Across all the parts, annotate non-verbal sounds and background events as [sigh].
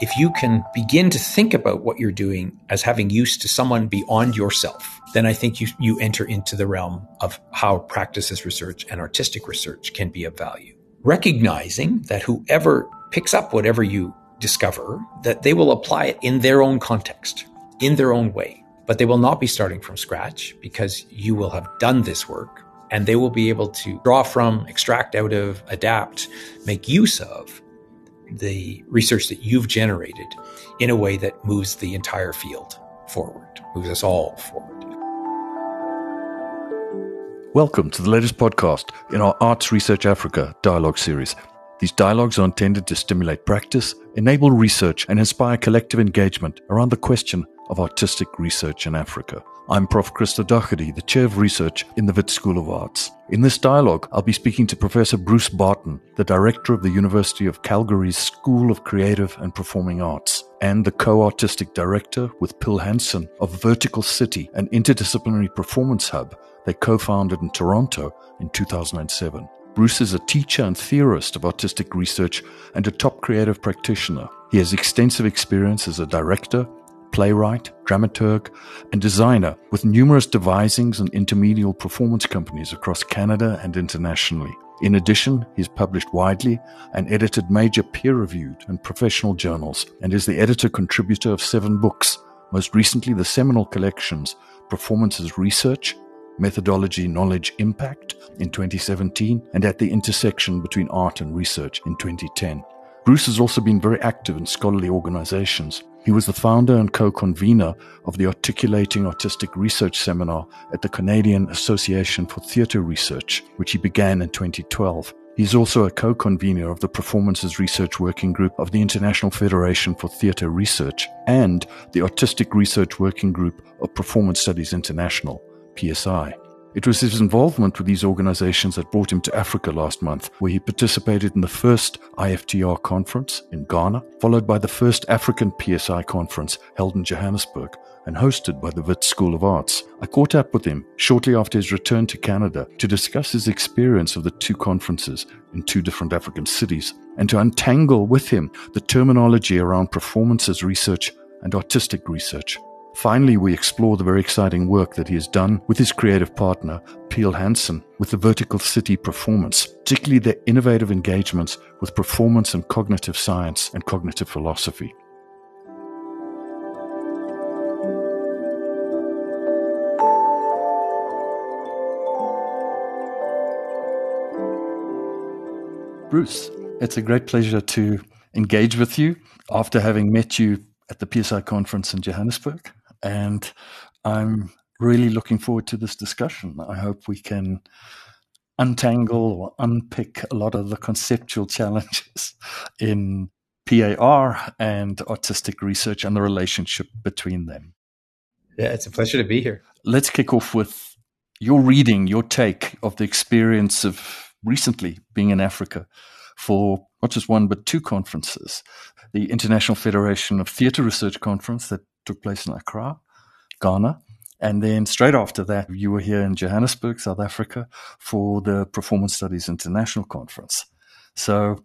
If you can begin to think about what you're doing as having use to someone beyond yourself, then I think you, you enter into the realm of how practice as research and artistic research can be of value. Recognizing that whoever picks up whatever you discover, that they will apply it in their own context, in their own way. But they will not be starting from scratch because you will have done this work and they will be able to draw from, extract out of, adapt, make use of the research that you've generated in a way that moves the entire field forward, moves us all forward. Welcome to the latest podcast in our Arts Research Africa dialogue series. These dialogues are intended to stimulate practice, enable research, and inspire collective engagement around the question of artistic research in Africa. I'm Prof. Christo Doherty, the Chair of Research in the Wits School of Arts. In this dialogue, I'll be speaking to Professor Bruce Barton, the Director of the University of Calgary's School of Creative and Performing Arts, and the Co-Artistic Director with Pil Hansen of Vertical City, an interdisciplinary performance hub they co-founded in Toronto in 2007. Bruce is a teacher and theorist of artistic research and a top creative practitioner. He has extensive experience as a director, playwright, dramaturg, and designer with numerous devisings and intermedial performance companies across Canada and internationally. In addition, he's published widely and edited major peer reviewed and professional journals, and is the editor contributor of seven books, most recently the seminal collections Performance as Research, Methodology, Knowledge, Impact in 2017, and At the Intersection Between Art and Research in 2010. Bruce has also been very active in scholarly organizations. He was the founder and co-convener of the Articulating Artistic Research Seminar at the Canadian Association for Theatre Research, which he began in 2012. He is also a co-convener of the Performance as Research Working Group of the International Federation for Theatre Research and the Artistic Research Working Group of Performance Studies International, PSI. It was his involvement with these organizations that brought him to Africa last month, where he participated in the first IFTR conference in Ghana, followed by the first African PSI conference held in Johannesburg and hosted by the Wits School of Arts. I caught up with him shortly after his return to Canada to discuss his experience of the two conferences in two different African cities and to untangle with him the terminology around performance as research and artistic research. Finally, we explore the very exciting work that he has done with his creative partner, Pil Hansen, with the Vertical City performance, particularly their innovative engagements with performance and cognitive science and cognitive philosophy. Bruce, it's a great pleasure to engage with you after having met you at the PSI conference in Johannesburg and I'm really looking forward to this discussion. I hope we can untangle or unpick a lot of the conceptual challenges [laughs] in PAR and artistic research and the relationship between them. Yeah, it's a pleasure to be here. Let's kick off with your reading, your take of the experience of recently being in Africa for not just one, but two conferences the International Federation of Theatre Research Conference that took place in Accra, Ghana. And then straight after that, you were here in Johannesburg, South Africa, for the Performance Studies International Conference. So,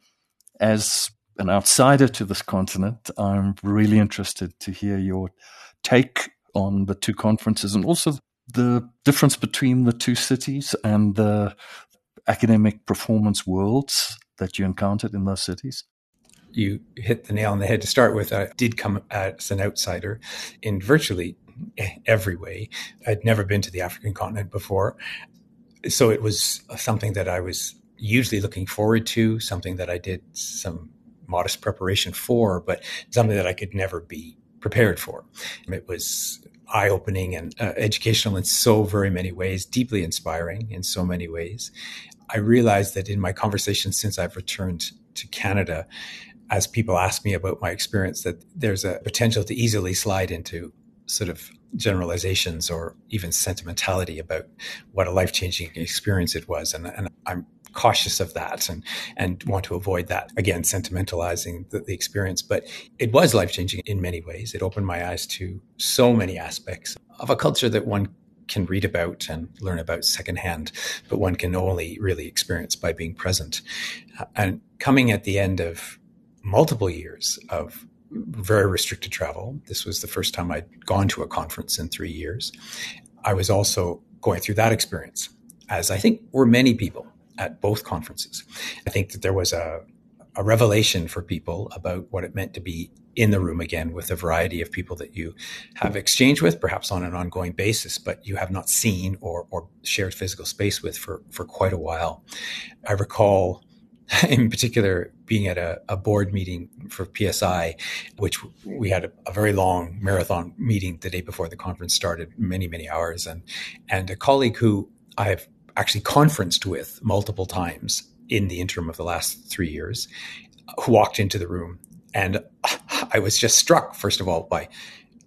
as an outsider to this continent, I'm really interested to hear your take on the two conferences and also the difference between the two cities and the academic performance worlds that you encountered in those cities you hit the nail on the head to start with. I did come as an outsider in virtually every way. I'd never been to the African continent before. So it was something that I was usually looking forward to, something that I did some modest preparation for, but something that I could never be prepared for. It was eye opening and uh, educational in so very many ways, deeply inspiring in so many ways. I realized that in my conversations since I've returned to Canada, as people ask me about my experience, that there's a potential to easily slide into sort of generalizations or even sentimentality about what a life changing experience it was. And, and, I'm cautious of that and, and want to avoid that. Again, sentimentalizing the, the experience. But it was life changing in many ways. It opened my eyes to so many aspects of a culture that one can read about and learn about secondhand, but one can only really experience by being present. Uh, and coming at the end of multiple years of very restricted travel. This was the first time I'd gone to a conference in three years. I was also going through that experience, as I think were many people at both conferences. I think that there was a, a revelation for people about what it meant to be in the room again with a variety of people that you have exchanged with, perhaps on an ongoing basis, but you have not seen or, or shared physical space with for, for quite a while. I recall [laughs] in particular being at a, a, board meeting for PSI, which we had a, a, very long marathon meeting the day before the conference started, many, many hours. And, and a colleague who I've actually conferenced with multiple times in the interim of the last three years, who walked into the room. And [sighs] I was just struck, first of all, by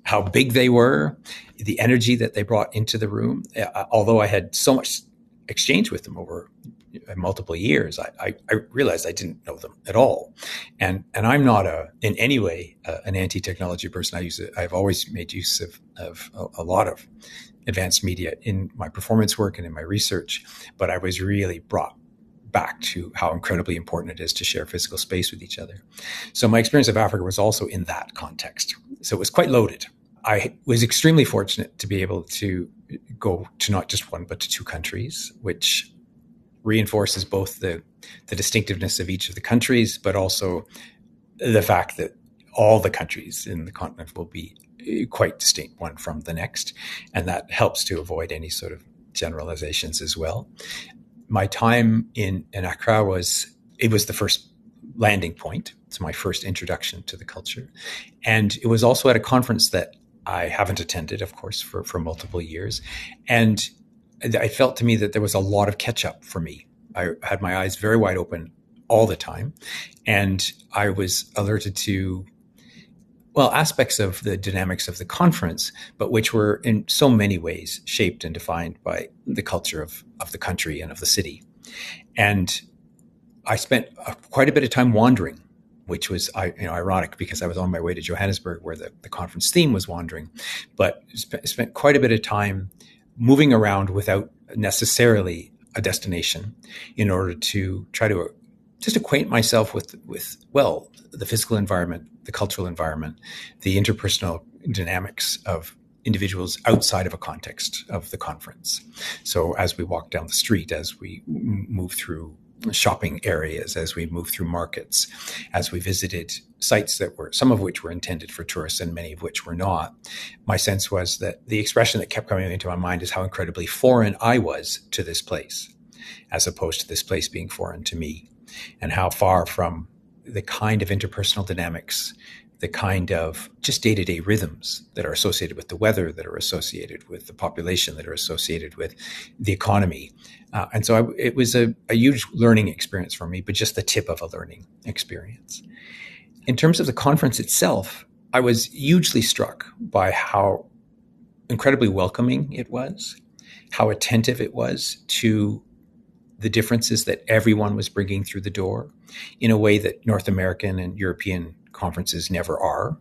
how big they were, the energy that they brought into the room. Uh, although I had so much exchange with them over multiple years, I, I, I, realized I didn't know them at all. And and I'm not a in any way uh, an anti-technology person. I use. I've always made use of of a, a, lot of advanced media in my performance work and in my research. But I was really brought back to how incredibly important it is to share physical space with each other. So my experience of Africa was also in that context. So it was quite loaded. I was extremely fortunate to be able to go to not just one, but to two countries, which reinforces both the, the distinctiveness of each of the countries, but also the fact that all the countries in the continent will be eh, quite distinct one from the next. And that helps to avoid any sort of generalizations as well my time in, in Accra was, it was the first landing point. It's my first introduction to the culture. And it was also at a conference that I haven't attended, of course, for, for multiple years. And I felt to me that there was a lot of catch up for me. I had my eyes very wide open all the time. And I was alerted to well, aspects of the dynamics of the conference, but which were in so many ways shaped and defined by the culture of, of the country and of the city. And I spent uh, quite a bit of time wandering, which was you know, ironic because I was on my way to Johannesburg where the, the conference theme was wandering, but sp- spent quite a bit of time moving around without necessarily a destination in order to try to uh, just acquaint myself with, with well, the physical environment, the cultural environment, the interpersonal dynamics of individuals outside of a context of the conference. So as we walk down the street, as we move through shopping areas, as we move through markets, as we visited sites that were, some of which were intended for tourists and many of which were not, my sense was that the expression that kept coming into my mind is how incredibly foreign I was to this place, as opposed to this place being foreign to me, and how far from the kind of interpersonal dynamics, the kind of just day to day rhythms that are associated with the weather, that are associated with the population, that are associated with the economy. Uh, and so I, it was a, a huge learning experience for me, but just the tip of a learning experience. In terms of the conference itself, I was hugely struck by how incredibly welcoming it was, how attentive it was to the differences that everyone was bringing through the door in a way that North American and European conferences never are.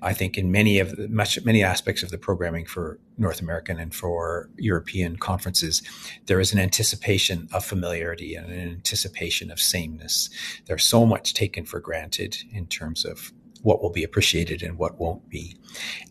I think in many of the, much many aspects of the programming for North American and for European conferences, there is an anticipation of familiarity and an anticipation of sameness. There's so much taken for granted in terms of what will be appreciated and what won't be.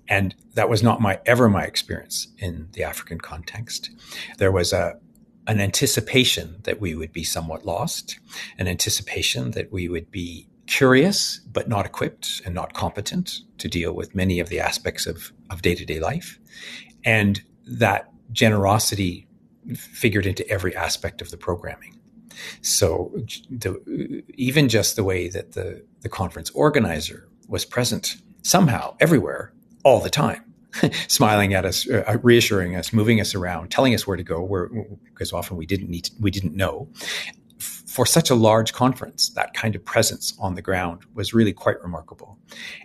And that was not my ever my experience in the African context. There was a an anticipation that we would be somewhat lost, an anticipation that we would be curious but not equipped and not competent to deal with many of the aspects of, of day-to-day life. And that generosity figured into every aspect of the programming. So the, even just the way that the, the conference organizer was present somehow everywhere all the time [laughs] smiling at us, uh, reassuring us, moving us around, telling us where to go, where because often we didn't need, to, we didn't know. For such a large conference, that kind of presence on the ground was really quite remarkable.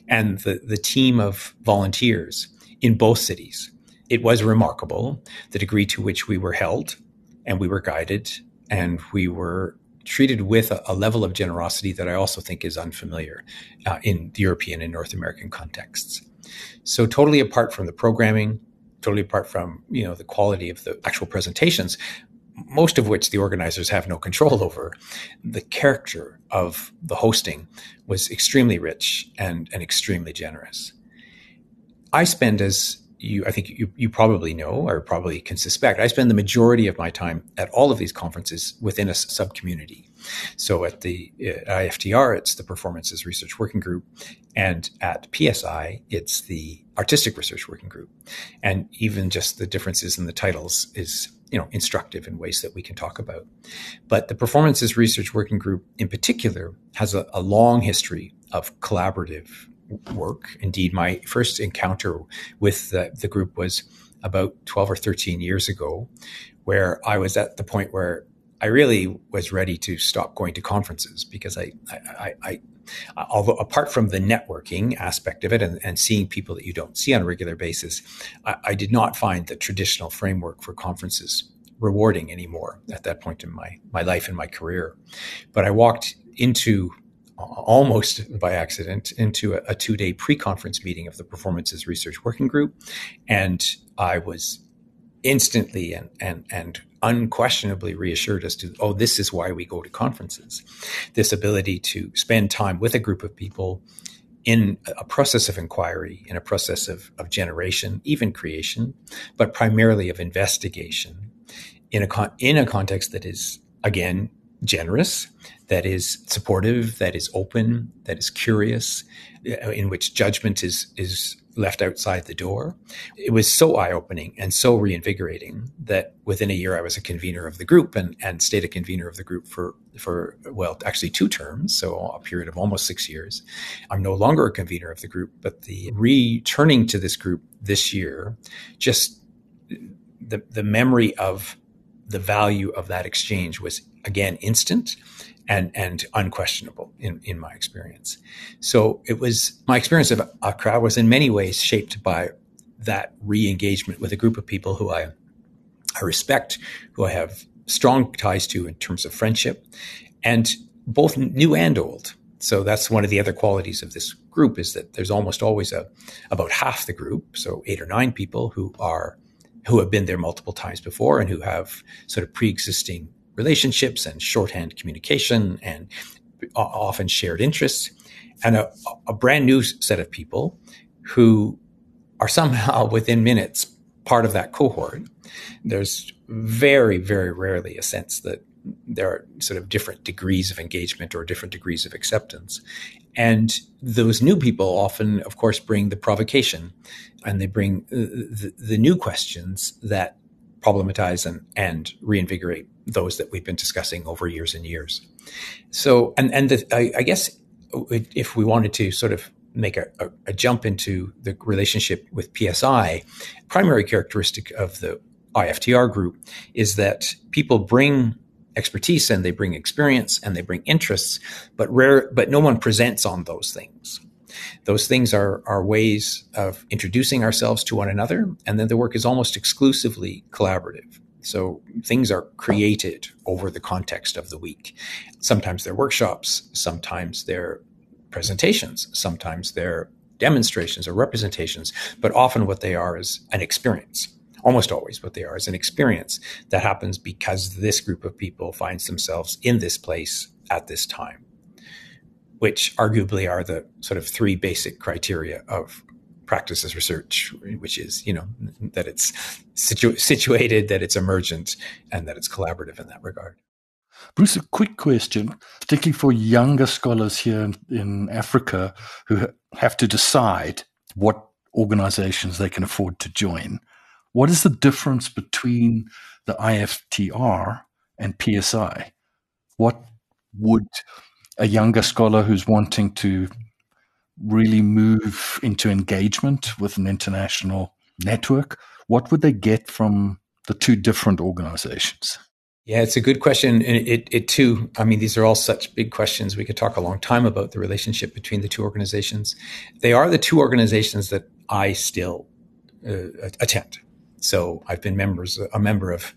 And the, the team of volunteers in both cities, it was remarkable the degree to which we were held and we were guided and we were treated with a, a, level of generosity that I also think is unfamiliar uh, in the European and North American contexts. So totally apart from the programming, totally apart from you know the quality of the actual presentations, most of which the organizers have no control [laughs] over, the character of the hosting was extremely rich and, and extremely generous. I spend as you, I think you, you probably know or probably can suspect, I spend the majority of my time at all of these conferences within a sub community. So at the at IFTR, it's the Performance as Research Working Group, and at PSI, it's the Artistic Research Working Group. And even just the differences in the titles is you know instructive in ways that we can talk about. But the Performance as Research Working Group, in particular, has a, a long history of collaborative work. Indeed, my first encounter with the, the group was about 12 or 13 years ago, where I was at the point where I really was ready to stop going to conferences because I, I, I, I although apart from the networking aspect of it and, and, seeing people that you don't see on a regular basis, I, I did not find the traditional framework for conferences rewarding anymore at that point in my, my life and my career. But I walked into uh, almost by accident into a, a two day pre conference meeting of the Performance as Research Working Group. And I was instantly and, and, and unquestionably reassured as to, oh, this is why we go to conferences. This ability to spend time with a group of people in a process of inquiry, in a process of, of generation, even creation, but primarily of investigation in a, con- in a context that is, again, generous, that is supportive, that is open, that is curious, uh, in which judgment is is left outside the door. It was so eye opening and so reinvigorating that within a year I was a convener of the group and, and stayed a convener of the group for, for, well, actually two terms. So a period of almost six years. I'm no longer a convener of the group, but the returning to this group this year, just the, the memory of the value of that exchange was again instant and and unquestionable in, in my experience. So it was my experience of Accra was in many ways shaped by that re-engagement with a group of people who I I respect, who I have strong ties to in terms of friendship, and both new and old. So that's one of the other qualities of this group is that there's almost always a about half the group, so eight or nine people who are who have been there multiple times before and who have sort of pre-existing relationships and shorthand communication and often shared interests, and a, a brand new set of people who are somehow [laughs] within minutes part of that cohort. There's very, very rarely a sense that there are sort of different degrees of engagement or different degrees of acceptance. And those new people often, of course, bring the provocation and they bring uh, the, the new questions that problematize and, and reinvigorate those that we've been discussing over years and years. So, and, and the, I, I, guess if we wanted to sort of make a, a, a, jump into the relationship with PSI, primary characteristic of the IFTR group is that people bring expertise and they bring experience and they bring interests, but rare, but no one presents on those things. Those things are, are ways of introducing ourselves to one another. And then the work is almost exclusively collaborative. So things are created over the context of the week. Sometimes they're workshops, sometimes they're presentations, sometimes they're demonstrations or representations, but often what they are is an experience. Almost always what they are is an experience that happens because this group of people finds themselves in this place at this time, which arguably are the sort of three basic criteria of practice as research, which is, you know, that it's situ- situated, that it's emergent, and that it's collaborative in that regard. Bruce, a quick question, particularly for younger scholars here in, in Africa who have to decide what organizations they can afford to join. What is the difference between the IFTR and PSI? What would a younger scholar who's wanting to really move into engagement with an international network, what would they get from the two different organizations? Yeah, it's a good question. And it, it too, I mean, these are all such big questions. We could talk a long time about the relationship between the two organizations. They are the two organizations that I still uh, attend. So I've been members, a member of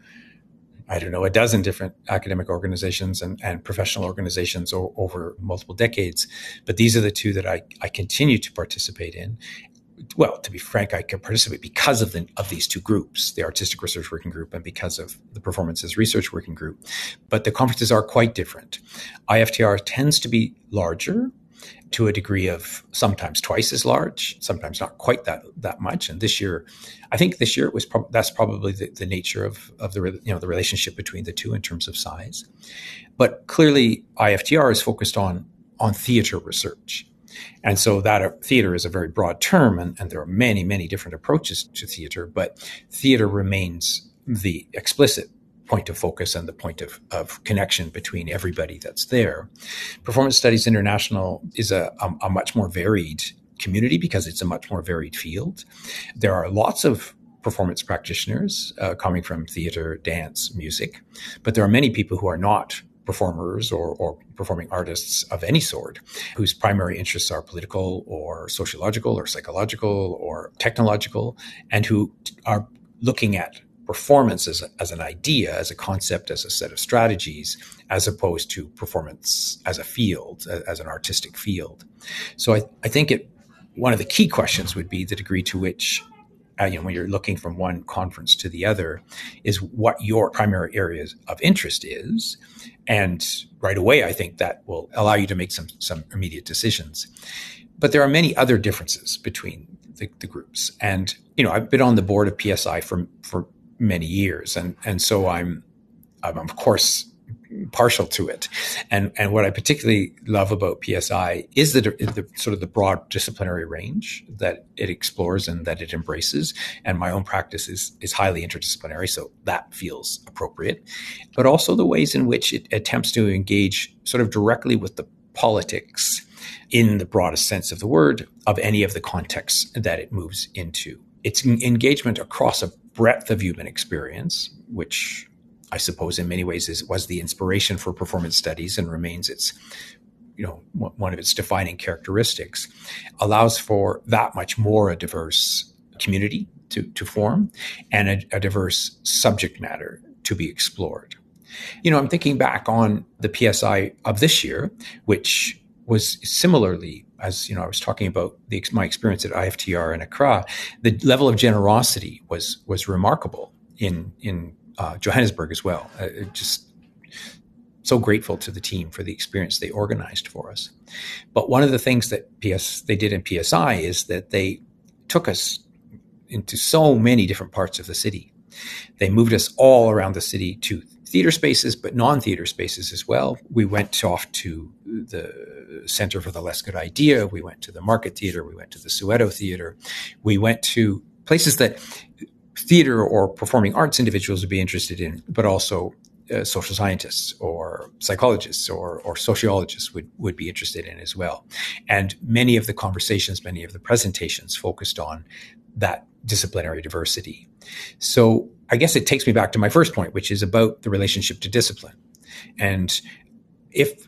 I don't know, a dozen different academic organizations and, and professional organizations o- over multiple decades. But these are the two that I, I continue to participate in. well, to be frank, I can participate because of the of these two groups, the Artistic Research Working Group and because of the Performance as Research Working Group. But the conferences are quite different. IFTR tends to be larger to a degree of sometimes twice as large, sometimes not quite that that much. And this year, I think this year it was pro- that's probably the, the, nature of of the you know the relationship between the two in terms of size. But clearly, IFTR is focused on on theater research. And so that uh, theater is a very broad term, and, and there are many, many different approaches to theater, but theater remains the explicit point of focus and the point of, of connection between everybody that's there. Performance Studies International is a, a, a much more varied community because it's a much more varied field. There are lots of performance practitioners uh, coming from theater, dance, music, but there are many people who are not performers or, or, performing artists of any sort whose primary interests are political or sociological or psychological or technological and who are looking at performance as, as an idea, as a concept, as a set of strategies, as opposed to performance as a field, as an artistic field. So I, I think it, one of the key questions would be the degree to which uh, you know, when you're looking from one conference to the other, is what your primary areas of interest is, and right away, I think that will allow you to make some some immediate decisions. But there are many other differences between the, the groups, and you know, I've been on the board of PSI for for many years, and and so I'm, I'm of course partial to it. And and what I particularly love about PSI is the, the, sort of the broad disciplinary range that it explores and that it embraces. And my own practice is is highly interdisciplinary, so that feels appropriate. But also the ways in which it attempts to engage sort of directly with the politics in the broadest sense of the word of any of the contexts that it moves into. It's engagement across a breadth of human experience, which I suppose in many ways is, was the inspiration for performance studies and remains its you know one of its defining characteristics allows for that much more a diverse community to, to form and a, a diverse subject matter to be explored. You know i'm thinking back on the psi of this year which was similarly as you know, I was talking about the, my experience at IFTR in Accra. The level of generosity was was remarkable in in uh, Johannesburg as well. Uh, just so grateful to the team for the experience they organized for us. But one of the things that PS they did in PSI is that they took us into so many different parts of the city. They moved us all around the city to theater spaces, but non-theater spaces as well. We went off to the Center for the Less Good Idea. We went to the Market Theater. We went to the Soweto Theater. We went to places that theater or performing arts individuals would be interested in, but also uh, social scientists or psychologists or, or sociologists would, would be interested in as well. And many of the conversations, many of the presentations focused on that disciplinary diversity. So I guess it takes me back to my first point, which is about the relationship to discipline. And if,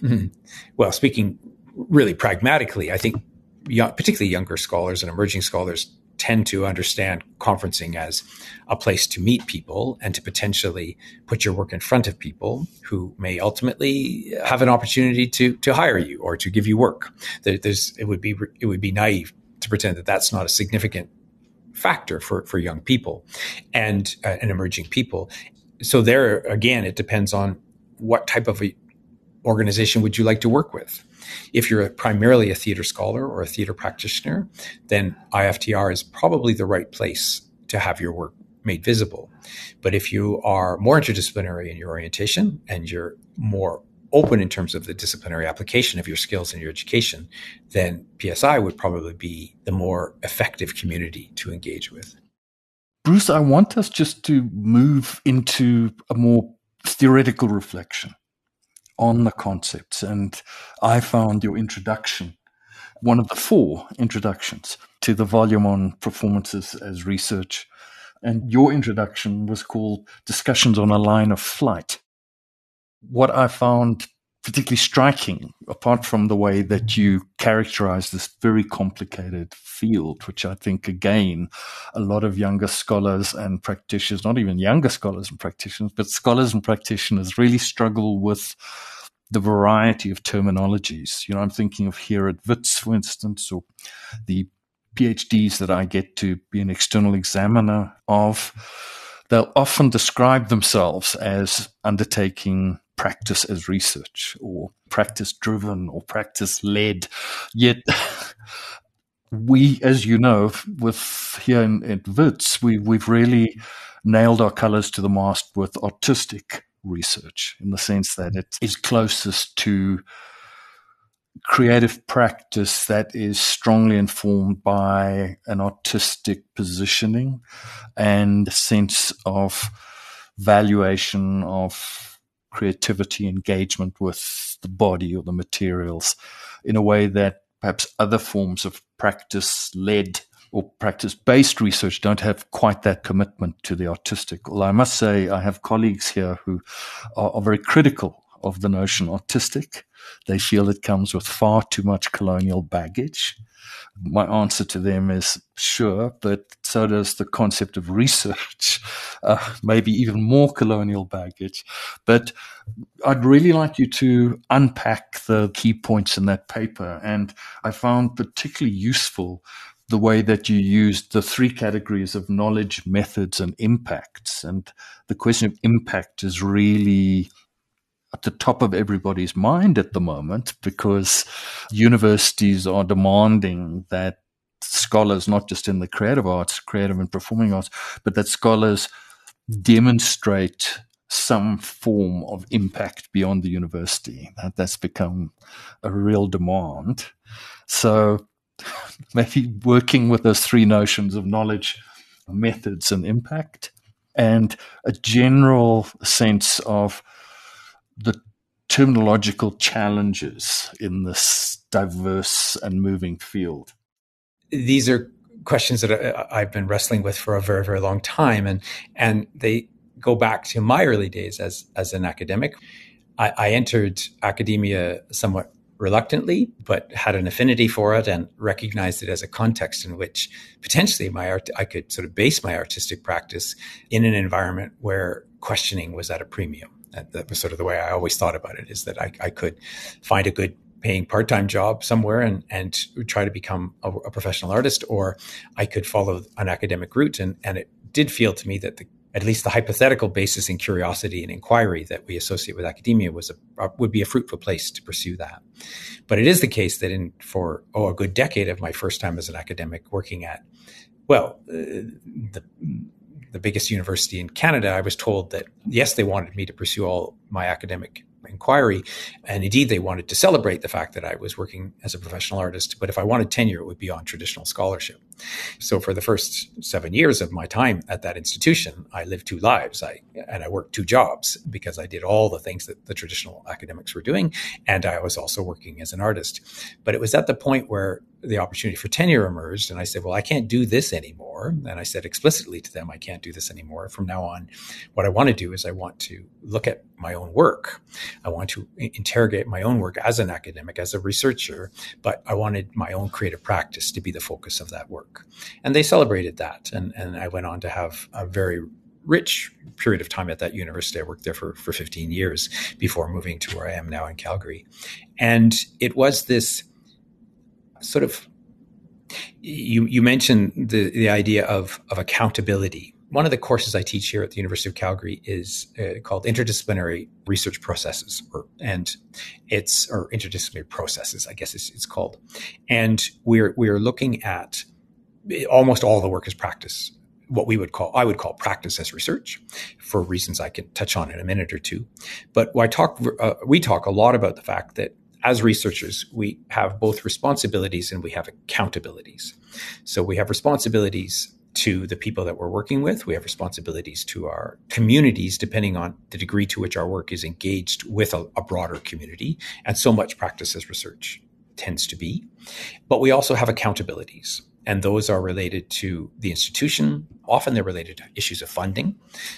[laughs] well, speaking really pragmatically, I think young, particularly younger scholars and emerging scholars tend to understand conferencing as a place to meet people and to potentially put your work in front of people who may ultimately have an opportunity to to hire you or to give you work. There's, it would be it would be naive to pretend that that's not a significant factor for, for young people and, uh, and emerging people. So there again, it depends on what type of organization would you like to work with. If you're primarily a theater scholar or a theater practitioner, then IFTR is probably the right place to have your work made visible. But if you are more interdisciplinary in your orientation and you're more open in terms of the disciplinary application of your skills and your education, then PSI would probably be the more effective community to engage with. Bruce, I want us just to move into a more theoretical reflection on the concepts. And I found your introduction one of the four introductions to the volume on performances as research. And your introduction was called Discussions on a Line of Flight what I found particularly striking, apart from the way that you characterize this very complicated field, which I think, again, a lot of younger scholars and practitioners, not even younger scholars and practitioners, but scholars and practitioners really struggle with the variety of terminologies. You know, I'm thinking of here at Wits, for instance, or the PhDs that I get to be an external examiner of, they'll often describe themselves as undertaking practice as research or practice driven or practice led. Yet, [laughs] we, as you know, with here in, at WITS, we, we've really nailed our colors to the mast with artistic research in the sense that it is closest to creative practice that is strongly informed by an artistic positioning and a sense of valuation of creativity engagement with the body or the materials in a way that perhaps other forms of practice led or practice based research don't have quite that commitment to the artistic. Well, I must say, I have colleagues here who are, are very critical of the notion artistic. They feel it comes with far too much colonial baggage. My answer to them is sure, but so does the concept of research, uh, maybe even more colonial baggage. But I'd really like you to unpack the key points in that paper. And I found particularly useful the way that you used the three categories of knowledge, methods, and impacts. And the question of impact is really at the top of everybody's mind at the moment because universities are demanding that scholars, not just in the creative arts, creative and performing arts, but that scholars demonstrate some form of impact beyond the university. That, that's become a real demand. So [laughs] maybe working with those three notions of knowledge, methods, and impact, and a general sense of the terminological challenges in this diverse and moving field? These are questions that I've been wrestling with for a very, very long time, and and they go back to my early days as as an academic. I, I entered academia somewhat reluctantly, but had an affinity for it and recognized it as a context in which potentially my art, I could sort of base my artistic practice in an environment where questioning was at a premium. That, that was sort of the way I always thought about it is that I, I could find a good paying part-time job somewhere and, and try to become a, a, professional artist, or I could follow an academic route. And, and it did feel to me that the, at least the hypothetical basis in curiosity and inquiry that we associate with academia was a, would be a fruitful place to pursue that. But it is the case that in for oh a good decade of my first time as an academic working at well uh, the the biggest university in Canada, I was told that yes, they wanted me to pursue all my academic inquiry. And indeed, they wanted to celebrate the fact that I was working as a professional artist. But if I wanted tenure, it would be on traditional scholarship. So for the first seven years of my time at that institution, I lived two lives. I and I worked two jobs because I did all the things that the traditional academics were doing, and I was also working as an artist. But it was at the point where the opportunity for tenure emerged, and I said, "Well, I can't do this anymore." And I said explicitly to them, "I can't do this anymore. From now on, what I want to do is I want to look at my own work. I want to interrogate my own work as an academic, as a researcher, but I wanted my own creative practice to be the focus of that work. And they celebrated that. And, and I went on to have a very rich period of time at that university. I worked there for, for 15 years before moving to where I am now in Calgary. And it was this sort of you you mentioned the the idea of of accountability one of the courses I teach here at the University of Calgary is uh, called Interdisciplinary Research Processes, or, and it's or interdisciplinary processes, I guess it's, it's called. And we're we're looking at almost all the work is practice, what we would call I would call practice as research, for reasons I can touch on in a minute or two. But I talk uh, we talk a lot about the fact that as researchers, we have both responsibilities and we have accountabilities. So we have responsibilities to the people that we're working with. We have responsibilities to our communities, depending on the degree to which our work is engaged with a, a broader community. And so much practice as research tends to be. But we also have accountabilities and those are related to the institution. Often they're related to issues of funding.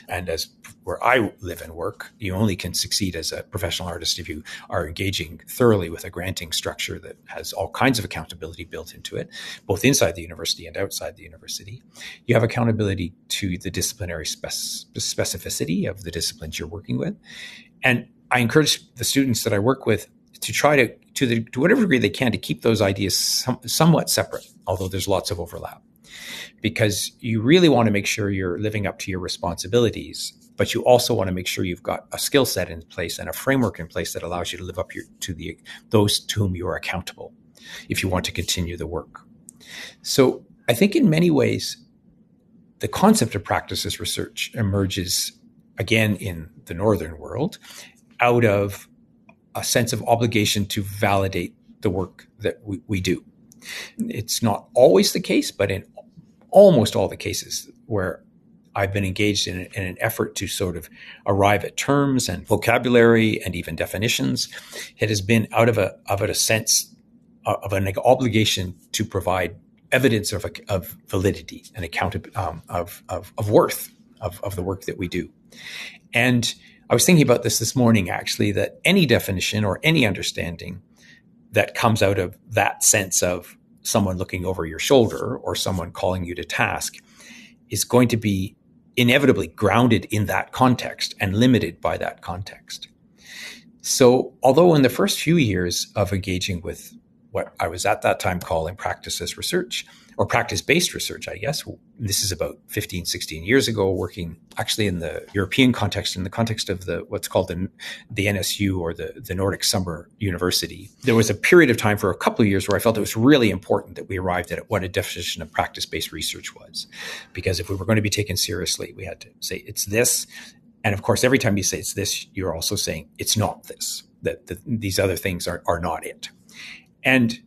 And as where I live and work, you only can succeed as a professional artist if you are engaging thoroughly with a granting structure that has all kinds of accountability built into it, both inside the university and outside the university. You have accountability to the disciplinary spec- specificity of the disciplines you're working with. And I encourage the students that I work with to try to to the to whatever degree they can to keep those ideas some, somewhat separate, although there's lots of overlap, because you really want to make sure you're living up to your responsibilities, but you also want to make sure you've got a skill set in place and a framework in place that allows you to live up your, to the those to whom you are accountable, if you want to continue the work. So I think in many ways, the concept of practice as research emerges again in the northern world out of a sense of obligation to validate the work that we, we do. It's not always the case, but in almost all the cases where I've been engaged in, in, an effort to sort of arrive at terms and vocabulary and even definitions, it has been out of a of a sense of an obligation to provide evidence of, of validity and account um, of, of, of worth of, of the work that we do. And I was thinking about this this morning, actually, that any definition or any understanding that comes out of that sense of someone looking over your shoulder or someone calling you to task is going to be inevitably grounded in that context and limited by that context. So, although in the first few years of engaging with what I was at that time calling practice as research, or practice based research, I guess. This is about 15, 16 years ago, working actually in the European context, in the context of the what's called the, the NSU or the, the Nordic Summer University. There was a period of time for a couple of years where I felt it was really important that we arrived at what a definition of practice based research was. Because if we were going to be taken seriously, we had to say it's this. And of course, every time you say it's this, you're also saying it's not this, that, that these other things are, are not it. And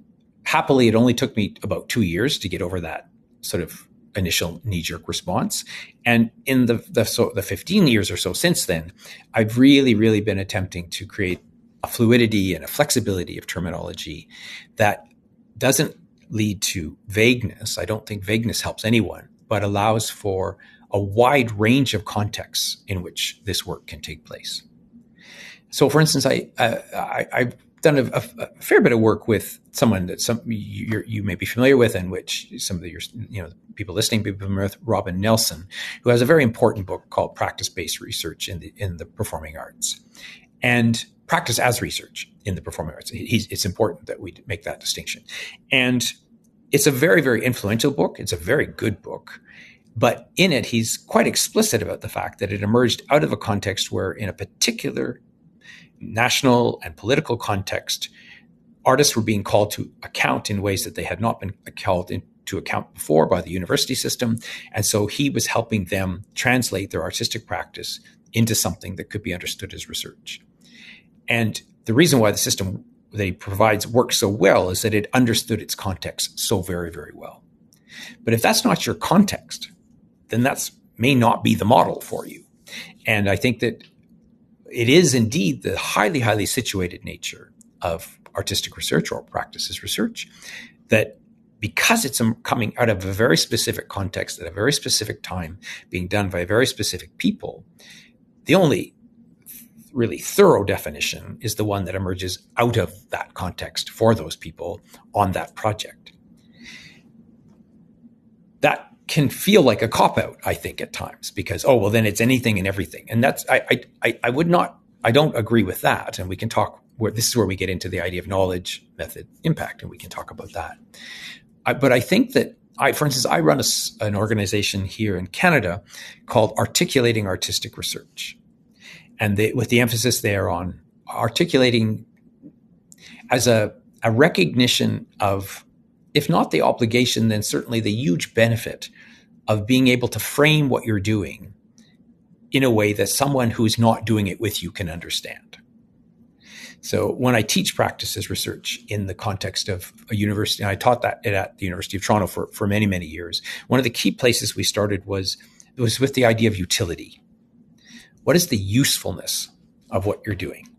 happily, it only took me about two years to get over that sort of initial knee jerk response. And in the, the, so the 15 years or so since then, I've really, really been attempting to create a fluidity and a flexibility of terminology that doesn't lead to vagueness. I don't think vagueness helps anyone, but allows for a wide range of contexts in which this work can take place. So, for instance, I, I, I done a, a, fair bit of work with someone that some you, you may be familiar with, and which some of your you know people listening be familiar with Robin Nelson, who has a very important book called Practice Based Research in the in the Performing Arts, and practice as research in the performing arts. He's, it's important that we make that distinction, and it's a very very influential book. It's a very good book. But in it, he's quite explicit about the fact that it emerged out of a context where, in a particular national and political context, artists were being called to account in ways that they had not been called to account before by the university system. And so he was helping them translate their artistic practice into something that could be understood as research. And the reason why the system that he provides works so well is that it understood its context so very, very well. But if that's not your context, then that's may not be the model for you. And I think that it is indeed the highly, highly situated nature of artistic research or practice as research that because it's coming out of a very specific context at a very specific time, being done by very specific people, the only really thorough definition is the one that emerges out of that context for those people on that project. Can feel like a cop out, I think, at times, because oh well, then it's anything and everything, and that's I I I would not I don't agree with that, and we can talk. Where this is where we get into the idea of knowledge, method, impact, and we can talk about that. I, but I think that I, for instance, I run a, an organization here in Canada called Articulating Artistic Research, and with the emphasis there on articulating as a, a recognition of if not the obligation, then certainly the huge benefit of being able to frame what you're doing in a way that someone who's not doing it with you can understand. So when I teach practice as research in the context of a university, and I taught that at the University of Toronto for, for many, many years, one of the key places we started was, was with the idea of utility. What is the usefulness of what you're doing?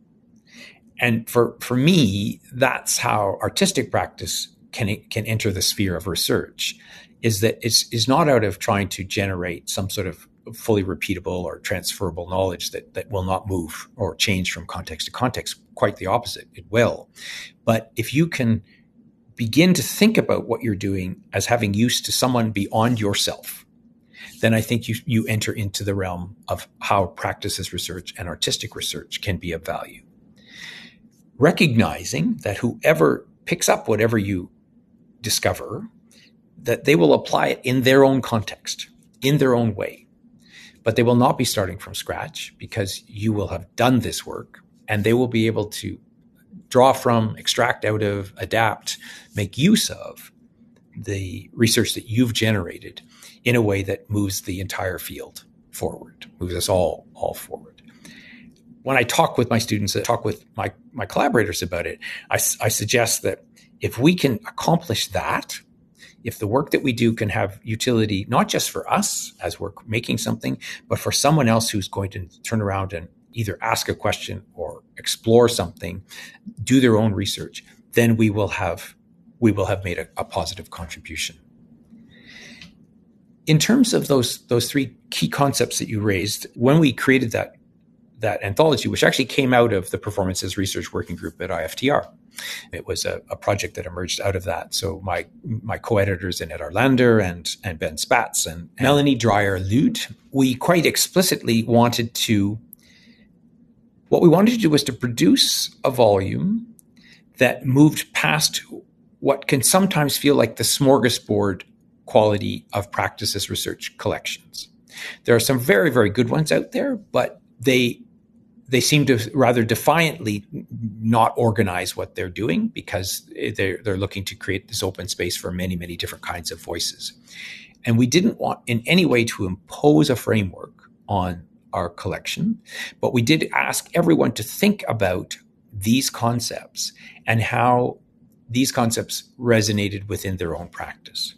And for, for me, that's how artistic practice can can enter the sphere of research is that it's is not out of trying to generate some sort of fully repeatable or transferable knowledge that that will not move or change from context to context. Quite the opposite. It will. But if you can begin to think about what you're doing as having use to someone beyond yourself then i think you you enter into the realm of how practice as research and artistic research can be of value. Recognizing that whoever picks up whatever you discover, that they will apply it in their own context, in their own way. But they will not be starting from scratch because you will have done this work and they will be able to draw from, extract out of, adapt, make use of the research that you've generated in a way that moves the entire field forward, moves us all all forward. When I talk with my students, I talk with my my collaborators about it, I, I suggest that if we can accomplish that, if the work that we do can have utility not just for us as we're making something, but for someone else who's going to turn around and either ask a question or explore something, do their own research, then we will have we will have made a, a positive contribution. In terms of those those three key concepts that you raised, when we created that that anthology, which actually came out of the Performance as Research Working Group at IFTR, it was a, a, project that emerged out of that. So my my co-editors Annette Arlander and and Ben Spatz and Melanie Dreyer Lude, we quite explicitly wanted to what we wanted to do was to produce a volume that moved past what can sometimes feel like the smorgasbord quality of practice as research collections. There are some very, very good ones out there, but they they seem to rather defiantly not organize what they're doing because they're, they're looking to create this open space for many, many different kinds of voices. And we didn't want in any way to impose a framework on our collection, but we did ask everyone to think about these concepts and how these concepts resonated within their own practice.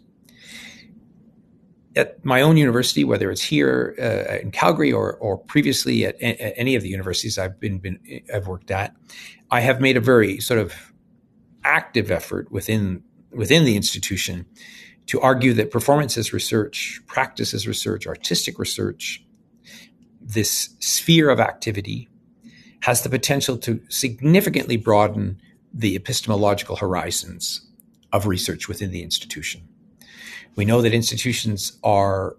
At my own university, whether it's here uh, in Calgary or, or previously at, at, any of the universities I've been, been I've worked at, I have made a very sort of active effort within within the institution to argue that performance as research, practice as research, artistic research, this sphere of activity has the potential to significantly broaden the epistemological horizons of research within the institution. We know that institutions are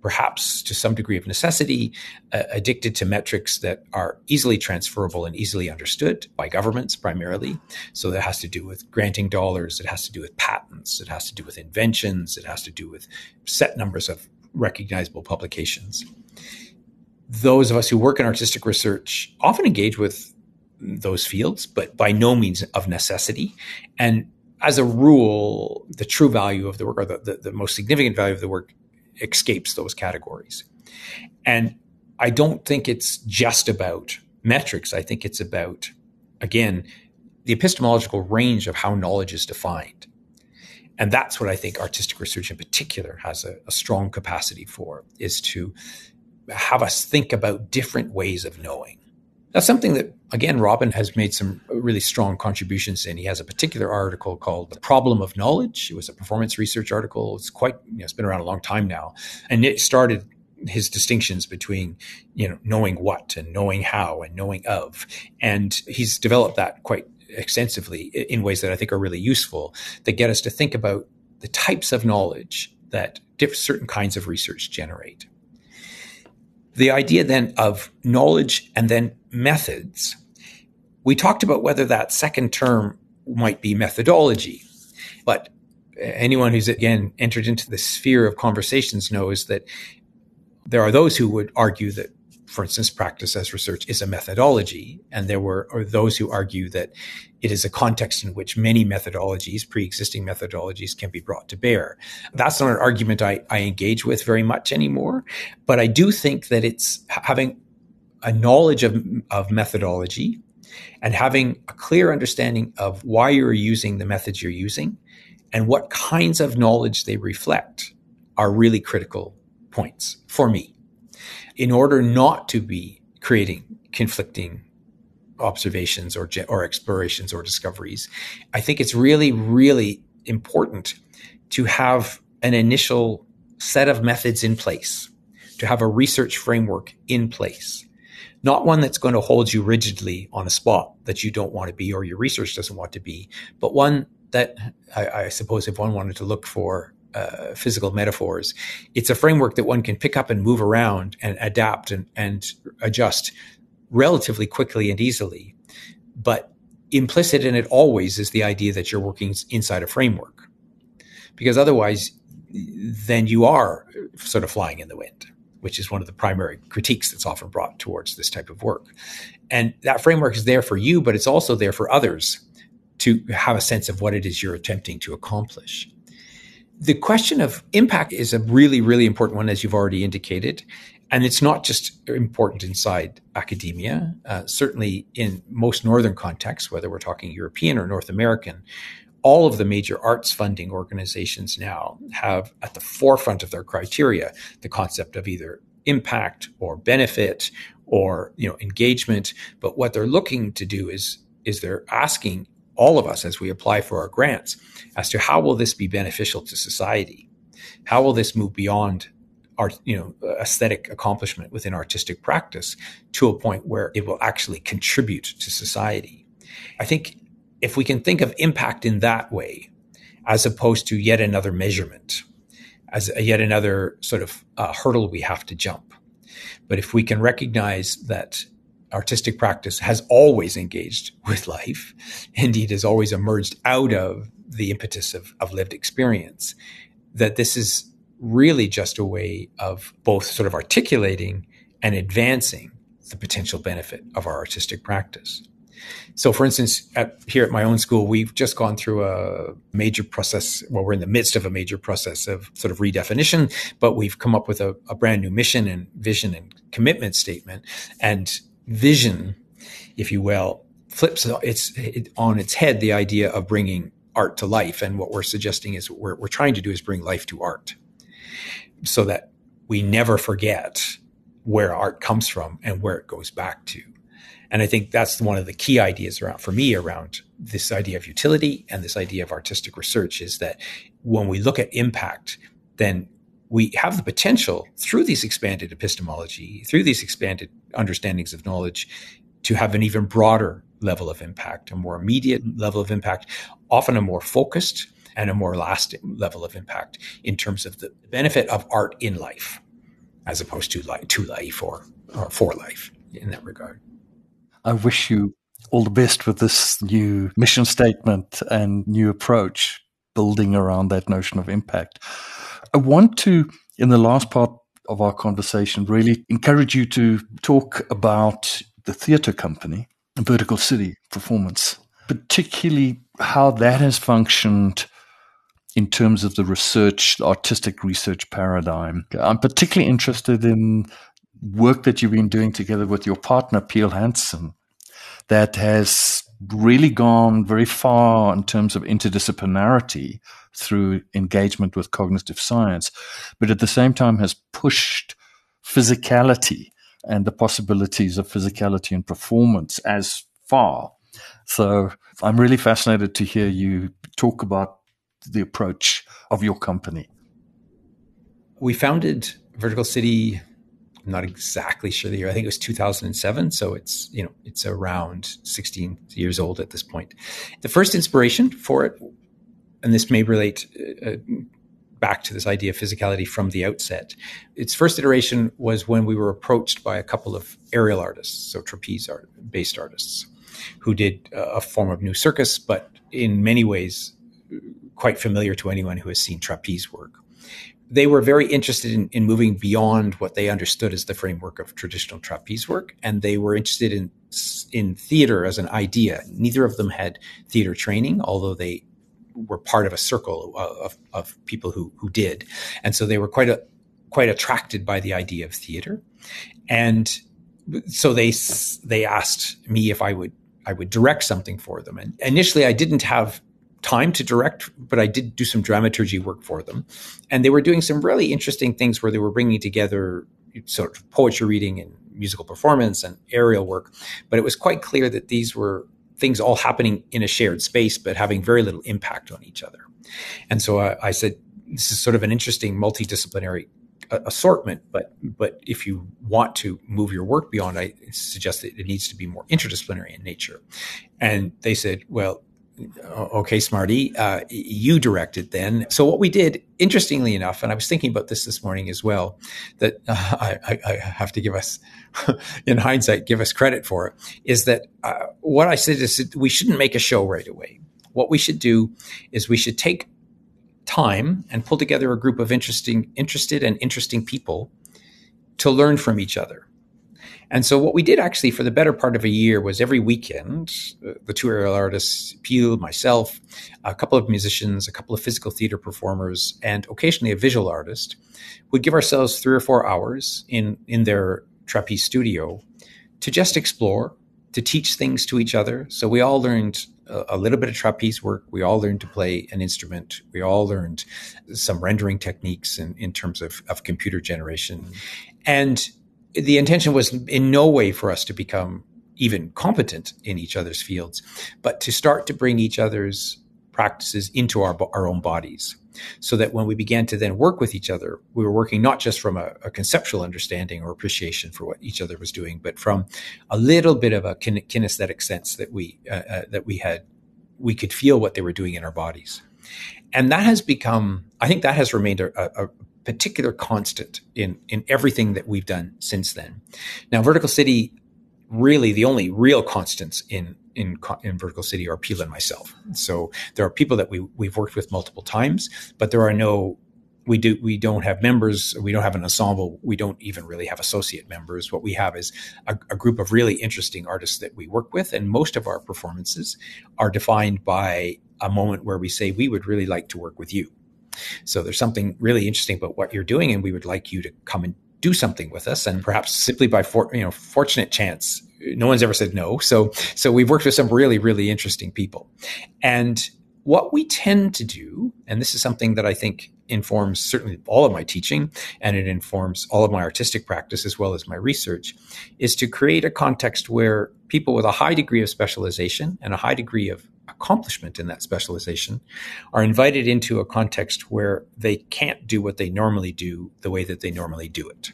perhaps to some degree of necessity uh, addicted to metrics that are easily transferable and easily understood by governments primarily. So that has to do with granting dollars, it has to do with patents, it has to do with inventions, it has to do with set numbers of recognizable publications. Those of us who work in artistic research often engage with those fields, but by no means of necessity. And as a rule, the true value of the work or the, the, the, most significant value of the work escapes those categories. And I don't think it's just about metrics. I think it's about, again, the epistemological range of how knowledge is defined. And that's what I think artistic research in particular has a, a strong capacity for, is to have us think about different ways of knowing that's something that, again, Robin has made some really strong contributions and He has a particular article called The Problem of Knowledge. It was a performance research article. It's quite, you know, it's been around a long time now. And it started his distinctions between, you know, knowing what and knowing how and knowing of. And he's developed that quite extensively in ways that I think are really useful that get us to think about the types of knowledge that certain kinds of research generate. The idea then of knowledge and then methods. We talked about whether that second term might be methodology, but anyone who's again entered into the sphere of conversations knows that there are those who would argue that for instance, practice as research is a methodology. And there were or those who argue that it is a context in which many methodologies, pre-existing methodologies, can be brought to bear. That's not an argument I, I engage with very much anymore. But I do think that it's having a knowledge of, of methodology and having a clear understanding of why you're using the methods you're using and what kinds of knowledge they reflect are really critical points for me in order not to be creating conflicting observations or, or explorations or discoveries, I think it's really, really important to have an initial set of methods in place, to have a research framework in place, not one that's going to hold you rigidly on a spot that you don't want to be or your research doesn't want to be, but one that I, I suppose if one wanted to look for uh, physical metaphors. It's a framework that one can pick up and move around and adapt and, and adjust relatively quickly and easily. But implicit in it always is the idea that you're working inside a framework. Because otherwise, then you are sort of flying in the wind, which is one of the primary critiques that's often brought towards this type of work. And that framework is there for you, but it's also there for others to have a sense of what it is you're attempting to accomplish. The question of impact is a really, really important one, as you've already indicated. And it's not just important inside academia. Uh, certainly, in most northern contexts, whether we're talking European or North American, all of the major arts funding organizations now have at the forefront of their criteria the concept of either impact or benefit or you know engagement. But what they're looking to do is is they're asking all of us as we apply for our grants as to how will this be beneficial to society? How will this move beyond art, you know, aesthetic accomplishment within artistic practice to a point where it will actually contribute to society? I think if we can think of impact in that way, as opposed to yet another measurement, as a, yet another sort of uh, hurdle we have to jump. But if we can recognize that artistic practice has always engaged [laughs] with life, indeed has always emerged out of the impetus of, of lived experience, that this is really just a way of both sort of articulating and advancing the potential benefit of our artistic practice. So, for instance, at, here at my own school, we've just gone through a major process. Well, we're in the midst of a major process of sort of redefinition, but we've come up with a, a brand new mission and vision and commitment statement. And vision, if you will, flips it's it, on its head the idea of bringing art to life. And what we're suggesting is what we're, we're trying to do is bring life to art so that we never forget where art comes from and where it goes back to. And I think that's one of the key ideas around for me around this idea of utility and this idea of artistic research is that when we look at impact, then we have the potential through these expanded epistemology, through these expanded understandings of knowledge, to have an even broader level of impact, a more immediate level of impact, often a more focused and a more lasting level of impact in terms of the benefit of art in life, as opposed to life, to life or, or for life in that regard. I wish you all the best with this new mission statement and new approach building around that notion of impact. I want to, in the last part of our conversation, really encourage you to talk about the theatre company, Vertical City Performance, particularly how that has functioned in terms of the research, the artistic research paradigm. I'm particularly interested in work that you've been doing together with your partner, Pil Hansen, that has really gone very far in terms of interdisciplinarity through engagement with cognitive science, but at the same time has pushed physicality and the possibilities of physicality and performance as far. So I'm really fascinated to hear you talk about the approach of your company. We founded Vertical City I'm not exactly sure the year. I think it was 2007. So it's, you know, it's around 16 years old at this point. The first inspiration for it, and this may relate uh, uh, back to this idea of physicality from the outset. Its first iteration was when we were approached by a couple of aerial artists, so trapeze art, based artists, who did uh, a form of new circus, but in many ways uh, quite familiar to anyone who has seen trapeze work they were very interested in, in moving beyond what they understood as the framework of traditional trapeze work, and they were interested in in theater as an idea. Neither of them had theater training, although they were part of a circle of, of people who who did, and so they were quite a quite attracted by the idea of theater, and so they they asked me if I would I would direct something for them. And initially, I didn't have time to direct, but I did do some dramaturgy work for them. And they were doing some really interesting things where they were bringing together sort of poetry reading and musical performance and aerial work. But it was quite clear that these were things all happening in a shared space, but having very little impact on each other. And so I, I said, this is sort of an interesting multidisciplinary uh, assortment, but but if you want to move your work beyond, I suggest that it needs to be more interdisciplinary in nature. And they said, well, okay, Smarty, uh, you directed then. So what we did, interestingly enough, and I was thinking about this this morning as well, that [laughs] uh, I, I, have to give us, [laughs] in hindsight, give us credit for it, is that uh, what I said is that we shouldn't make a show right away. What we should do is we should take time and pull together a group of interesting, interested and interesting people to learn from each other and so what we did actually for the better part of a year was every weekend, uh, the two aerial artists, Pil, myself, a couple of musicians, a couple of physical theater performers, and occasionally a visual artist, would give ourselves three or four hours in, in their trapeze studio to just explore, to teach things to each other. So we all learned a, a little bit of trapeze work. We all learned to play an instrument. We all learned some rendering techniques in, in terms of, of computer generation. Mm-hmm. And the intention was in no way for us to become even competent in each other's fields, but to start to bring each other's practices into our, our own bodies. So that when we began to then work with each other, we were working not just from a, a conceptual understanding or appreciation for what each other was doing, but from a little bit of a kin- kinesthetic sense that we uh, uh, that we had, we could feel what they were doing in our bodies, and that has become, I think, that has remained a, a, particular constant in in everything that we've done since then. Now, Vertical City, really the only real constants in in, in Vertical City are Pil and myself. So there are people that we we've worked with multiple times, but there are no we do we don't have members we don't have an ensemble we don't even really have associate members what we have is a, a, group of really interesting artists that we work with and most of our performances are defined by a moment where we say we would really like to work with you so there's something really interesting about what you're doing, and we would like you to come and do something with us. And perhaps simply by for, you know fortunate chance, no one's ever said no. So so we've worked with some really really interesting people, and what we tend to do, and this is something that I think informs certainly all of my teaching and it informs all of my artistic practice as well as my research, is to create a context where people with a high degree of specialization and a high degree of accomplishment in that specialization are invited into a context where they can't do what they normally do the way that they normally do it.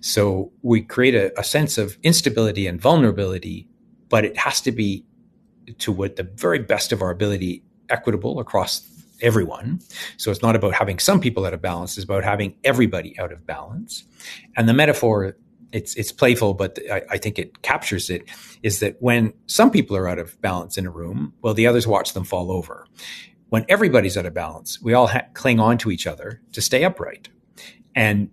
So we create a, a sense of instability and vulnerability, but it has to be to what the very best of our ability equitable across everyone. So it's not about having some people out of balance, it's about having everybody out of balance. And the metaphor it's it's playful, but I, I, think it captures it. Is that when some people are out of balance in a room, well, the others watch them fall over. When everybody's out of balance, we all ha- cling on to each other to stay upright. And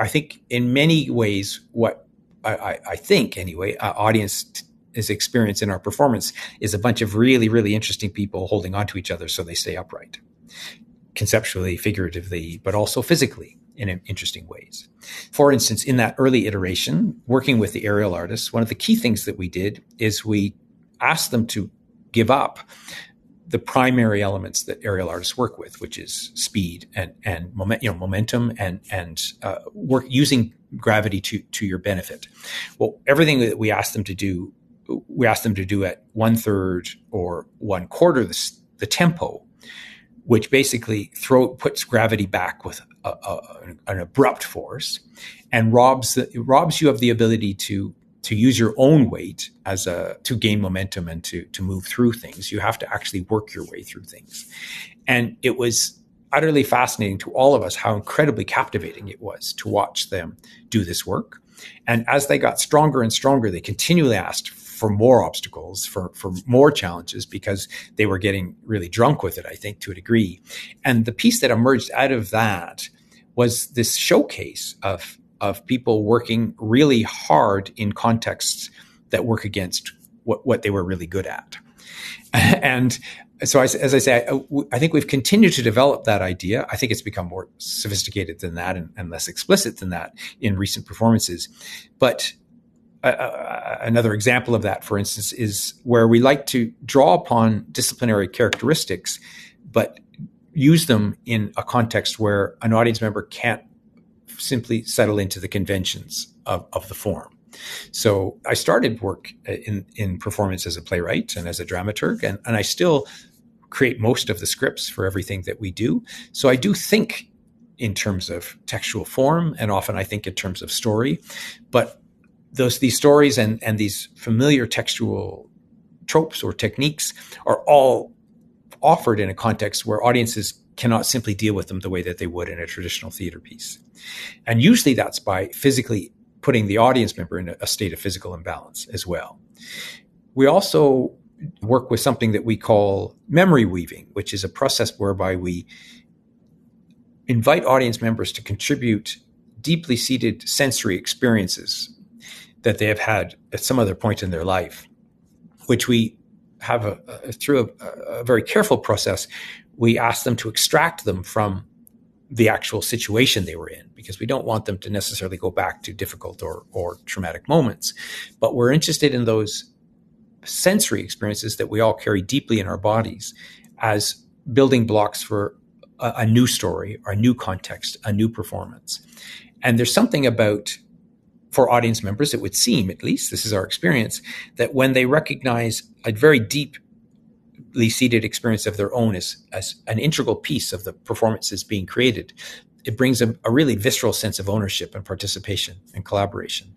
I think in many ways, what I, I think anyway, uh, audience t- is experienced in our performance is a bunch of really, really interesting people holding on to each other so they stay upright, conceptually, figuratively, but also physically in interesting ways. For instance, in that early iteration, working with the aerial artists, one of the key things that we did is we asked them to give up the primary elements that aerial artists work with, which is speed and and moment, you know, momentum and and uh, work using gravity to to your benefit. Well, everything that we asked them to do, we asked them to do at one third or one quarter the, the tempo which basically throw puts gravity back with a, an abrupt force and robs the, robs you of the ability to to use your own weight as a to gain momentum and to to move through things. You have to actually work your way through things, and it was utterly fascinating to all of us how incredibly captivating it was to watch them do this work. And as they got stronger and stronger, they continually asked for more obstacles, for, for more challenges, because they were getting really drunk with it, I think, to a degree. And the piece that emerged out of that was this showcase of, of people working really hard in contexts that work against what, what they were really good at. [laughs] and so, I, as I say, I, I, think we've continued to develop that idea. I think it's become more sophisticated than that and, and less explicit than that in recent performances. But uh, another example of that, for instance, is where we like to draw upon disciplinary characteristics, but use them in a context where an audience member can't simply settle into the conventions of, of the form. So I started work uh, in, in performance as a playwright and as a dramaturg, and, and I still create most of the scripts for everything that we do. So I do think in terms of textual form, and often I think in terms of story, but those these stories and and these familiar textual tropes or techniques are all offered in a context where audiences cannot simply deal with them the way that they would in a traditional theater piece. And usually that's by physically putting the audience member in a, state of physical imbalance as well. We also work with something that we call memory weaving, which is a process whereby we invite audience members to contribute deeply seated sensory experiences that they have had at some other point in their life, which we have a, a through a, a very careful process we ask them to extract them from the actual situation they were in because we don't want them to necessarily go back to difficult or, or traumatic moments. But we're interested in those sensory experiences that we all carry deeply in our bodies as building blocks for a, a new story, a new context, a new performance. And there's something about for audience members, it would seem, at least this is our experience, that when they recognize a very deeply seated experience of their own as, as an integral piece of the performances being created, it brings a, a really visceral sense of ownership and participation and collaboration.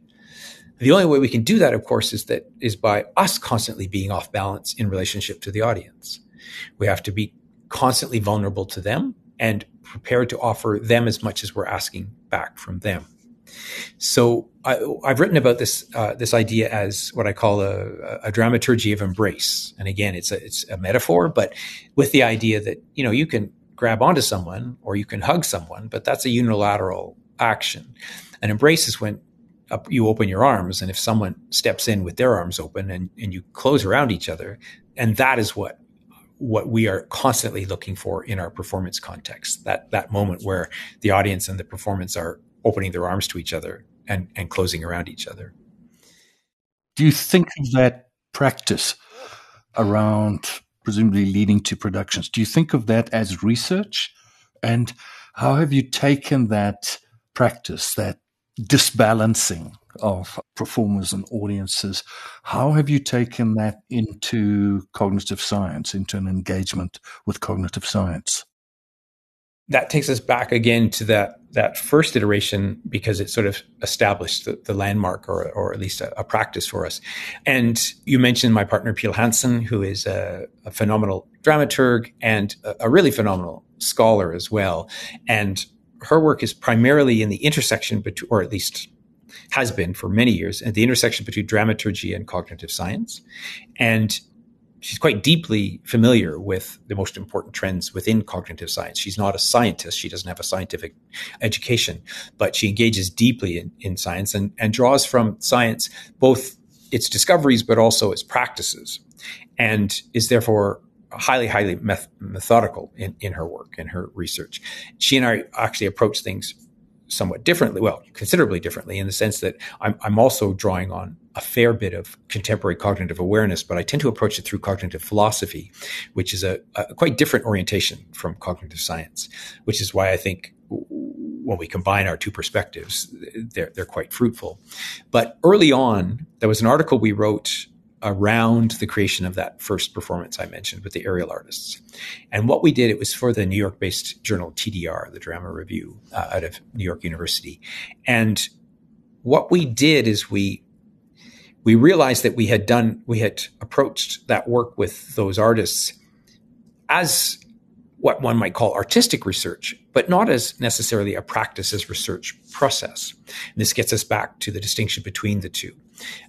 The only way we can do that, of course, is that is by us constantly being off balance in relationship to the audience. We have to be constantly vulnerable to them and prepared to offer them as much as we're asking back from them. So I, have written about this uh, this idea as what I call a, a, dramaturgy of embrace. And again, it's a it's a metaphor, but with the idea that you know you can grab onto someone or you can hug someone, but that's a unilateral action. An embrace is when you open your arms, and if someone steps in with their arms open and, and you close around each other, and that is what what we are constantly looking for in our performance context. That that moment where the audience and the performance are opening their arms to each other and, and closing around each other. Do you think of that practice around presumably leading to productions? Do you think of that as research? And how have you taken that practice, that disbalancing of performers and audiences, how have you taken that into cognitive science, into an engagement with cognitive science? that takes us back again to that that first iteration because it sort of established the, the landmark or, or at least a, a, practice for us. And you mentioned my partner Pil Hansen, who is a, a phenomenal dramaturg and a, a, really phenomenal scholar as well. And her work is primarily in the intersection between, or at least has been for many years, at the intersection between dramaturgy and cognitive science. And she's quite deeply familiar with the most important trends within cognitive science. She's not a scientist. She doesn't have a scientific education, but she engages deeply in, in science and, and draws from science both its discoveries, but also its practices, and is therefore highly, highly meth- methodical in, in her work and her research. She and I actually approach things somewhat differently, well, considerably differently in the sense that I'm, I'm also drawing on a fair bit of contemporary cognitive awareness, but I tend to approach it through cognitive philosophy, which is a, a quite different orientation from cognitive science, which is why I think when we combine our two perspectives, they're, they're quite fruitful. But early on, there was an article we wrote around the creation of that first performance I mentioned with the aerial artists. And what we did, it was for the New York based journal TDR, the Drama Review uh, out of New York University. And what we did is we we realized that we had done we had approached that work with those artists as what one might call artistic research, but not as necessarily a practice as research process. And this gets us back to the distinction between the two.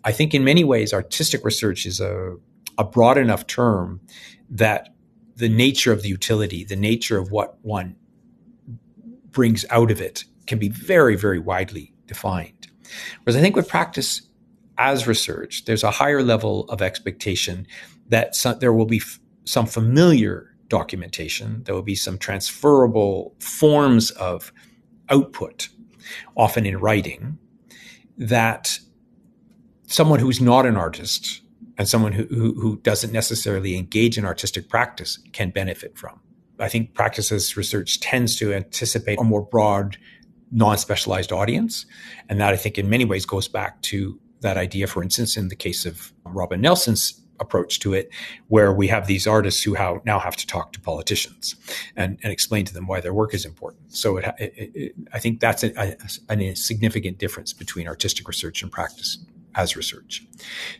I think in many ways, artistic research is a, a broad enough term that the nature of the utility, the nature of what one brings out of it can be very, very widely defined. Whereas I think with practice as research, there's a higher level of expectation that some, there will be f- some familiar documentation, there will be some transferable forms of output, often in writing, that someone who's not an artist and someone who, who, who doesn't necessarily engage in artistic practice can benefit from. I think practice as research tends to anticipate a more broad, non-specialized audience. And that I think in many ways goes back to that idea, for instance, in the case of Robin Nelson's approach to it, where we have these artists who now have to talk to politicians and, and, explain to them why their work is important. So it, it, it, I think that's a, a, a significant difference between artistic research and practice. as research.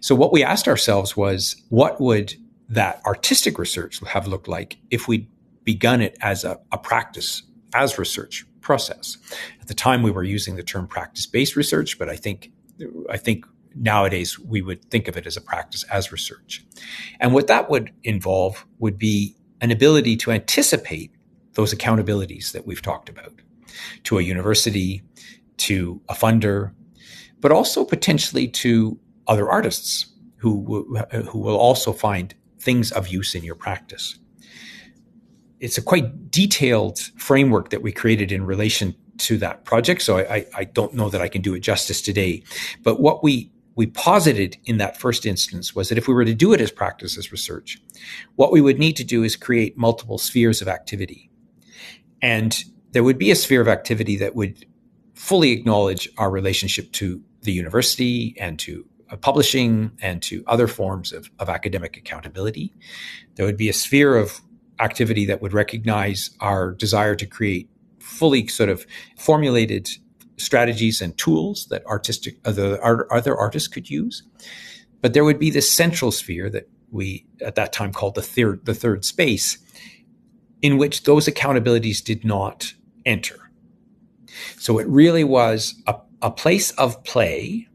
So what we asked ourselves was, what would that artistic research have looked like if we'd begun it as a, a practice, as research process? At the time, we were using the term practice-based research, but I think, I think nowadays we would think of it as a practice as research. And what that would involve would be an ability to anticipate those accountabilities that we've talked about to a university, to a funder, but also potentially to other artists who, who will also find things of use in your practice. It's a quite detailed framework that we created in relation to that project. So I, I, don't know that I can do it justice today. But what we we posited in that first instance was that if we were to do it as practice as research, what we would need to do is create multiple spheres of activity. And there would be a sphere of activity that would fully acknowledge our relationship to the university and to uh, publishing and to other forms of, of academic accountability. There would be a sphere of activity that would recognize our desire to create fully sort of formulated strategies and tools that artistic uh, other, other artists could use. But there would be this central sphere that we at that time called the third the third space, in which those accountabilities did not enter. So it really was a, a place of play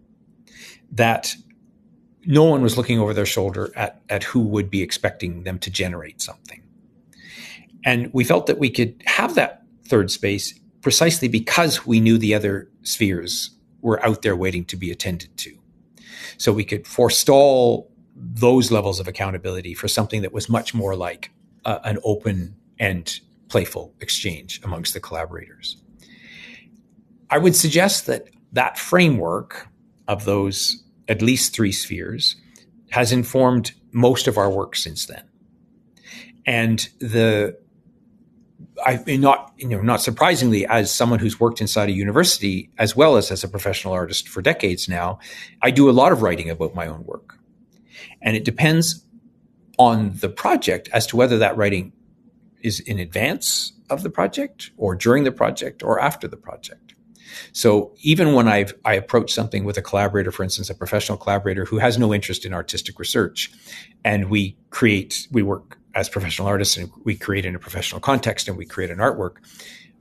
that no one was looking over their shoulder at, at who would be expecting them to generate something. And we felt that we could have that third space precisely because we knew the other spheres were out there waiting to be attended to. So we could forestall those levels of accountability for something that was much more like uh, an open and playful exchange amongst the collaborators. I would suggest that that framework of those at least three spheres has informed most of our work since then. And the I not you know not surprisingly, as someone who's worked inside a university as well as as a professional artist for decades now, I do a lot of writing about my own work, and it depends on the project as to whether that writing is in advance of the project or during the project or after the project. So even when I've, I approach something with a collaborator, for instance, a professional collaborator who has no interest in artistic research, and we create, we work as professional artists and we create in a professional context and we create an artwork,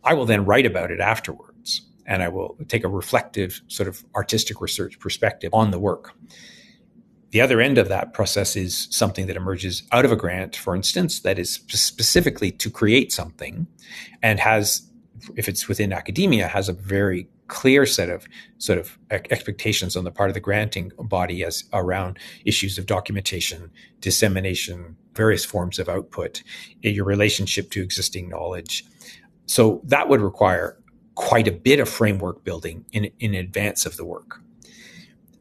I will then write about it afterwards. And I will take a reflective sort of artistic research perspective on the work. The other end of that process is something that emerges out of a grant, for instance, that is specifically to create something and has, if it's within academia, has a very clear set of sort of expectations on the part of the granting body as around issues of documentation, dissemination, various forms of output, your relationship to existing knowledge. So that would require quite a bit of framework building in, in advance of the work.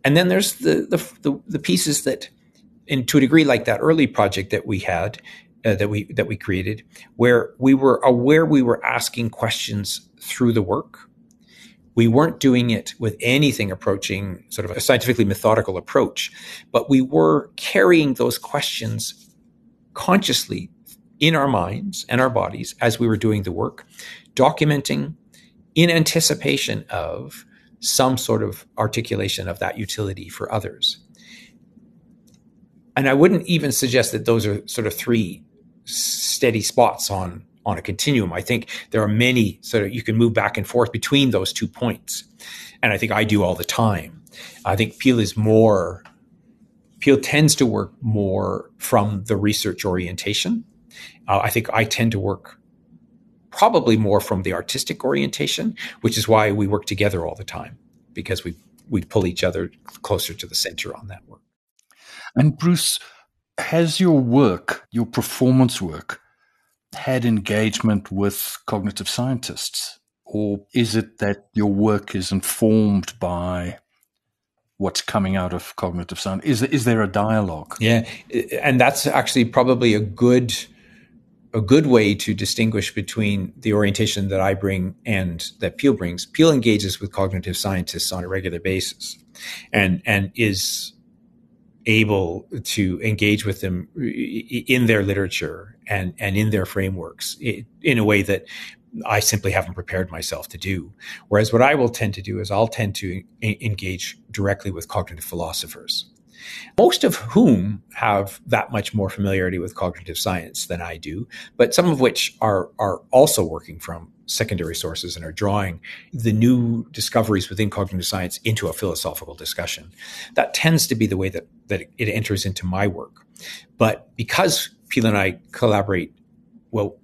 And then there's the, the, the, the pieces that, and to a degree like that early project that we had, uh, that we that we created, where we were aware we were asking questions through the work, we weren't doing it with anything approaching sort of a scientifically methodical approach, but we were carrying those questions consciously in our minds and our bodies as we were doing the work, documenting in anticipation of some sort of articulation of that utility for others. And I wouldn't even suggest that those are sort of three steady spots on on a continuum. I think there are many sort of you can move back and forth between those two points. And I think I do all the time. I think Pil is more Pil tends to work more from the research orientation. Uh, I think I tend to work probably more from the artistic orientation, which is why we work together all the time because we we pull each other closer to the center on that work. And Bruce, has your work, your performance work, had engagement with cognitive scientists? Or is it that your work is informed by what's coming out of cognitive science? Is, is there a dialogue? Yeah. And that's actually probably a good a good way to distinguish between the orientation that I bring and that Pil brings. Pil engages with cognitive scientists on a regular basis and and is able to engage with them in their literature and, and in their frameworks in a way that I simply haven't prepared myself to do. Whereas what I will tend to do is I'll tend to engage directly with cognitive philosophers, most of whom have that much more familiarity with cognitive science than I do, but some of which are, are also working from secondary sources and are drawing the new discoveries within cognitive science into a philosophical discussion. That tends to be the way that, that it enters into my work. But because Pila and I collaborate, well,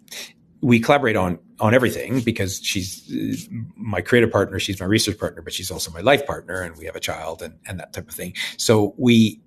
we collaborate on on everything because she's my creative partner, she's my research partner, but she's also my life partner, and we have a child and, and that type of thing. So we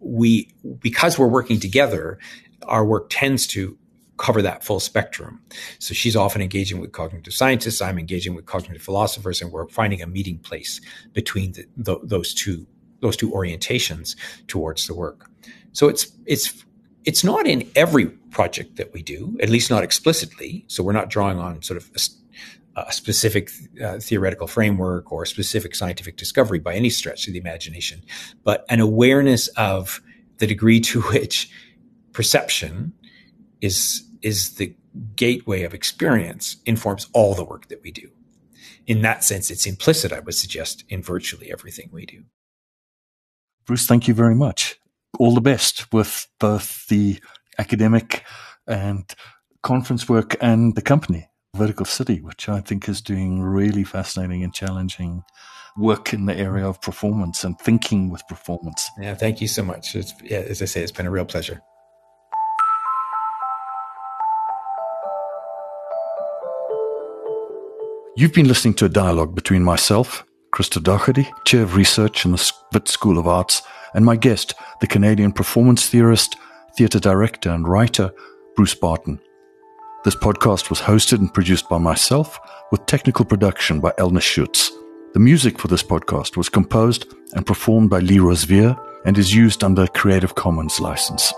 we because we're working together, our work tends to cover that full spectrum. So she's often engaging with cognitive scientists. I'm engaging with cognitive philosophers, and we're finding a meeting place between the, the, those two those two orientations towards the work. So it's it's it's not in every project that we do, at least not explicitly. So we're not drawing on sort of a, a specific uh, theoretical framework or specific scientific discovery by any stretch of the imagination, but an awareness of the degree to which perception is is the gateway of experience informs all the work that we do. In that sense, it's implicit, I would suggest, in virtually everything we do. Bruce, thank you very much. All the best with both the academic and conference work and the company, Vertical City, which I think is doing really fascinating and challenging work in the area of performance and thinking with performance. Yeah, thank you so much. Yeah, as I say, it's been a real pleasure. You've been listening to a dialogue between myself, Christo Doherty, Chair of Research in the Wits School of Arts, and my guest, the Canadian performance theorist, theatre director, and writer, Bruce Barton. This podcast was hosted and produced by myself, with technical production by Elna Schutz. The music for this podcast was composed and performed by Lee Rosvier and is used under a Creative Commons license.